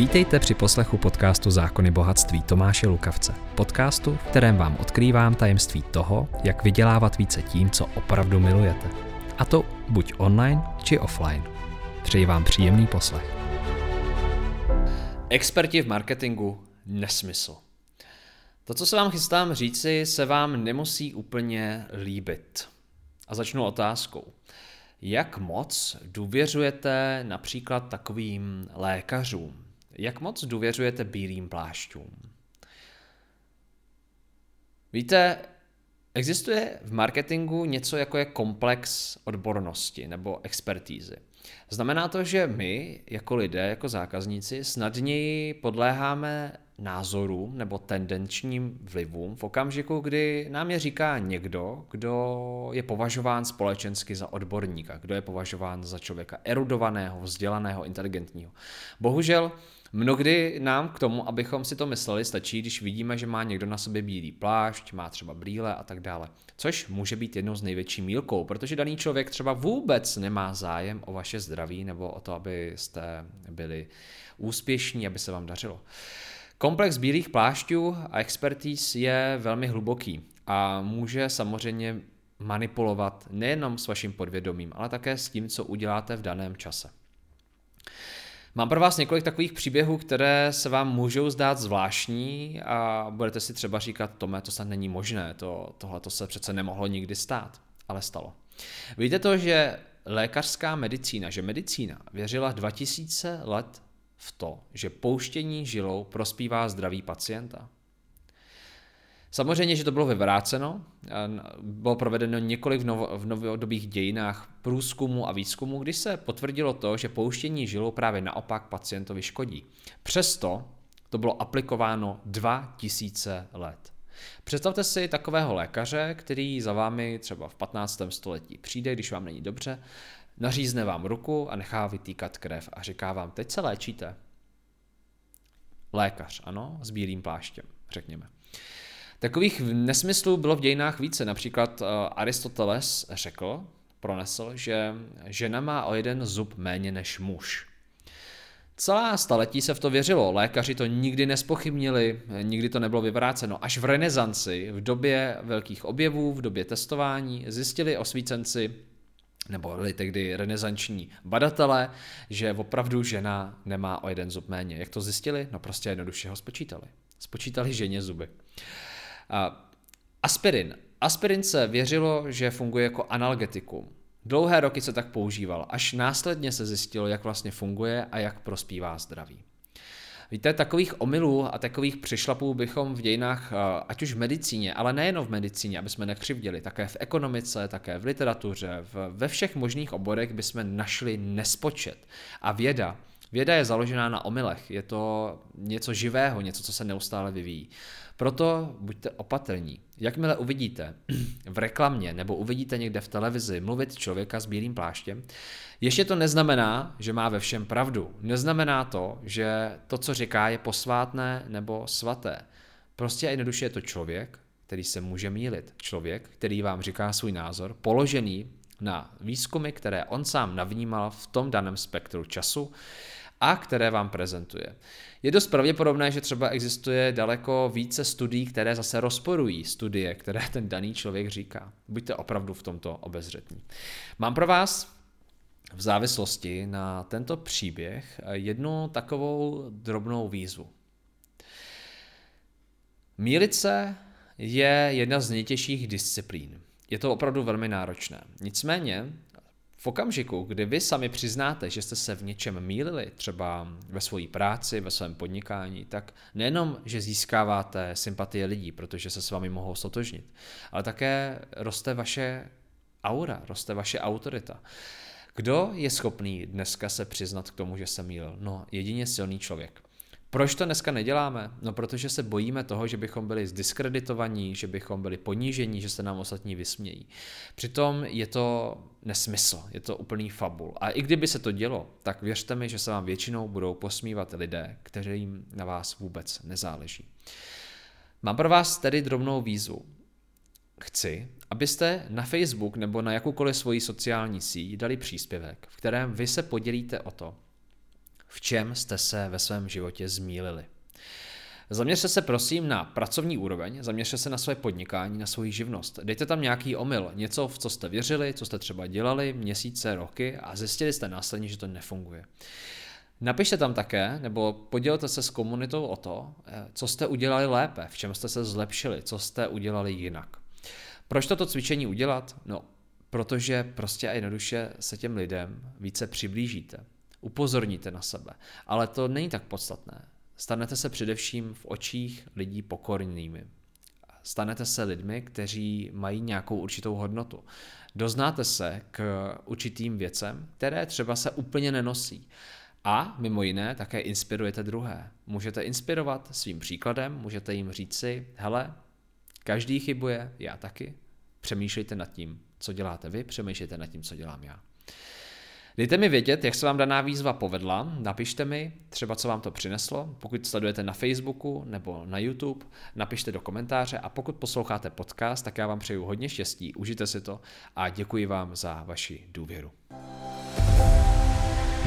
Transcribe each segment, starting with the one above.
Vítejte při poslechu podcastu Zákony bohatství Tomáše Lukavce. Podcastu, v kterém vám odkrývám tajemství toho, jak vydělávat více tím, co opravdu milujete. A to buď online, či offline. Přeji vám příjemný poslech. Experti v marketingu nesmysl. To, co se vám chystám říci, se vám nemusí úplně líbit. A začnu otázkou. Jak moc důvěřujete například takovým lékařům? Jak moc důvěřujete bílým plášťům? Víte, existuje v marketingu něco jako je komplex odbornosti nebo expertízy. Znamená to, že my, jako lidé, jako zákazníci, snadněji podléháme názorům nebo tendenčním vlivům v okamžiku, kdy nám je říká někdo, kdo je považován společensky za odborníka, kdo je považován za člověka erudovaného, vzdělaného, inteligentního. Bohužel Mnohdy nám k tomu, abychom si to mysleli, stačí, když vidíme, že má někdo na sobě bílý plášť, má třeba brýle a tak dále. Což může být jednou z největší mílkou, protože daný člověk třeba vůbec nemá zájem o vaše zdraví nebo o to, abyste byli úspěšní, aby se vám dařilo. Komplex bílých plášťů a expertíz je velmi hluboký a může samozřejmě manipulovat nejenom s vaším podvědomím, ale také s tím, co uděláte v daném čase. Mám pro vás několik takových příběhů, které se vám můžou zdát zvláštní a budete si třeba říkat, Tome, to snad není možné, to, tohle to se přece nemohlo nikdy stát, ale stalo. Víte to, že lékařská medicína, že medicína věřila 2000 let v to, že pouštění žilou prospívá zdraví pacienta. Samozřejmě, že to bylo vyvráceno, bylo provedeno několik v, novo, v novodobých dějinách průzkumu a výzkumu, kdy se potvrdilo to, že pouštění žilou právě naopak pacientovi škodí. Přesto to bylo aplikováno 2000 let. Představte si takového lékaře, který za vámi třeba v 15. století přijde, když vám není dobře, nařízne vám ruku a nechá vytýkat krev a říká vám, teď se léčíte. Lékař, ano, s bílým pláštěm, řekněme. Takových nesmyslů bylo v dějinách více. Například eh, Aristoteles řekl, pronesl, že žena má o jeden zub méně než muž. Celá staletí se v to věřilo, lékaři to nikdy nespochybnili, nikdy to nebylo vyvráceno. Až v renesanci, v době velkých objevů, v době testování, zjistili osvícenci, nebo byli tehdy renesanční badatelé, že opravdu žena nemá o jeden zub méně. Jak to zjistili? No prostě jednoduše ho spočítali. Spočítali ženě zuby. Aspirin. Aspirin se věřilo, že funguje jako analgetikum. Dlouhé roky se tak používal, až následně se zjistilo, jak vlastně funguje a jak prospívá zdraví. Víte, takových omylů a takových přišlapů bychom v dějinách, eh, ať už v medicíně, ale nejenom v medicíně, aby jsme nekřivděli, také v ekonomice, také v literatuře, v, ve všech možných oborech bychom našli nespočet. A věda, věda je založená na omylech, je to něco živého, něco, co se neustále vyvíjí. Proto buďte opatrní. Jakmile uvidíte v reklamě nebo uvidíte někde v televizi mluvit člověka s bílým pláštěm, ještě to neznamená, že má ve všem pravdu. Neznamená to, že to, co říká, je posvátné nebo svaté. Prostě a jednoduše je to člověk, který se může mílit. Člověk, který vám říká svůj názor, položený na výzkumy, které on sám navnímal v tom daném spektru času a které vám prezentuje. Je dost pravděpodobné, že třeba existuje daleko více studií, které zase rozporují studie, které ten daný člověk říká. Buďte opravdu v tomto obezřetní. Mám pro vás v závislosti na tento příběh jednu takovou drobnou výzvu. Mílit se je jedna z nejtěžších disciplín. Je to opravdu velmi náročné. Nicméně v okamžiku, kdy vy sami přiznáte, že jste se v něčem mýlili, třeba ve své práci, ve svém podnikání, tak nejenom, že získáváte sympatie lidí, protože se s vámi mohou stotožnit, ale také roste vaše aura, roste vaše autorita. Kdo je schopný dneska se přiznat k tomu, že se mýlil? No, jedině silný člověk. Proč to dneska neděláme? No protože se bojíme toho, že bychom byli zdiskreditovaní, že bychom byli ponížení, že se nám ostatní vysmějí. Přitom je to nesmysl, je to úplný fabul. A i kdyby se to dělo, tak věřte mi, že se vám většinou budou posmívat lidé, kterým na vás vůbec nezáleží. Mám pro vás tedy drobnou výzvu. Chci, abyste na Facebook nebo na jakoukoliv svoji sociální síť dali příspěvek, v kterém vy se podělíte o to, v čem jste se ve svém životě zmílili. Zaměřte se prosím na pracovní úroveň, zaměřte se na své podnikání, na svoji živnost. Dejte tam nějaký omyl, něco, v co jste věřili, co jste třeba dělali měsíce, roky a zjistili jste následně, že to nefunguje. Napište tam také, nebo podělte se s komunitou o to, eh, co jste udělali lépe, v čem jste se zlepšili, co jste udělali jinak. Proč toto cvičení udělat? No, protože prostě a jednoduše se těm lidem více přiblížíte. Upozorníte na sebe. Ale to není tak podstatné. Stanete se především v očích lidí pokornými. Stanete se lidmi, kteří mají nějakou určitou hodnotu. Doznáte se k určitým věcem, které třeba se úplně nenosí. A mimo jiné také inspirujete druhé. Můžete inspirovat svým příkladem, můžete jim říci, hele, každý chybuje, já taky. Přemýšlejte nad tím, co děláte vy, přemýšlejte nad tím, co dělám já. Dejte mi vědět, jak se vám daná výzva povedla, napište mi třeba, co vám to přineslo. Pokud sledujete na Facebooku nebo na YouTube, napište do komentáře a pokud posloucháte podcast, tak já vám přeju hodně štěstí, užijte si to a děkuji vám za vaši důvěru.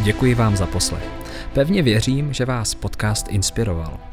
Děkuji vám za poslech. Pevně věřím, že vás podcast inspiroval.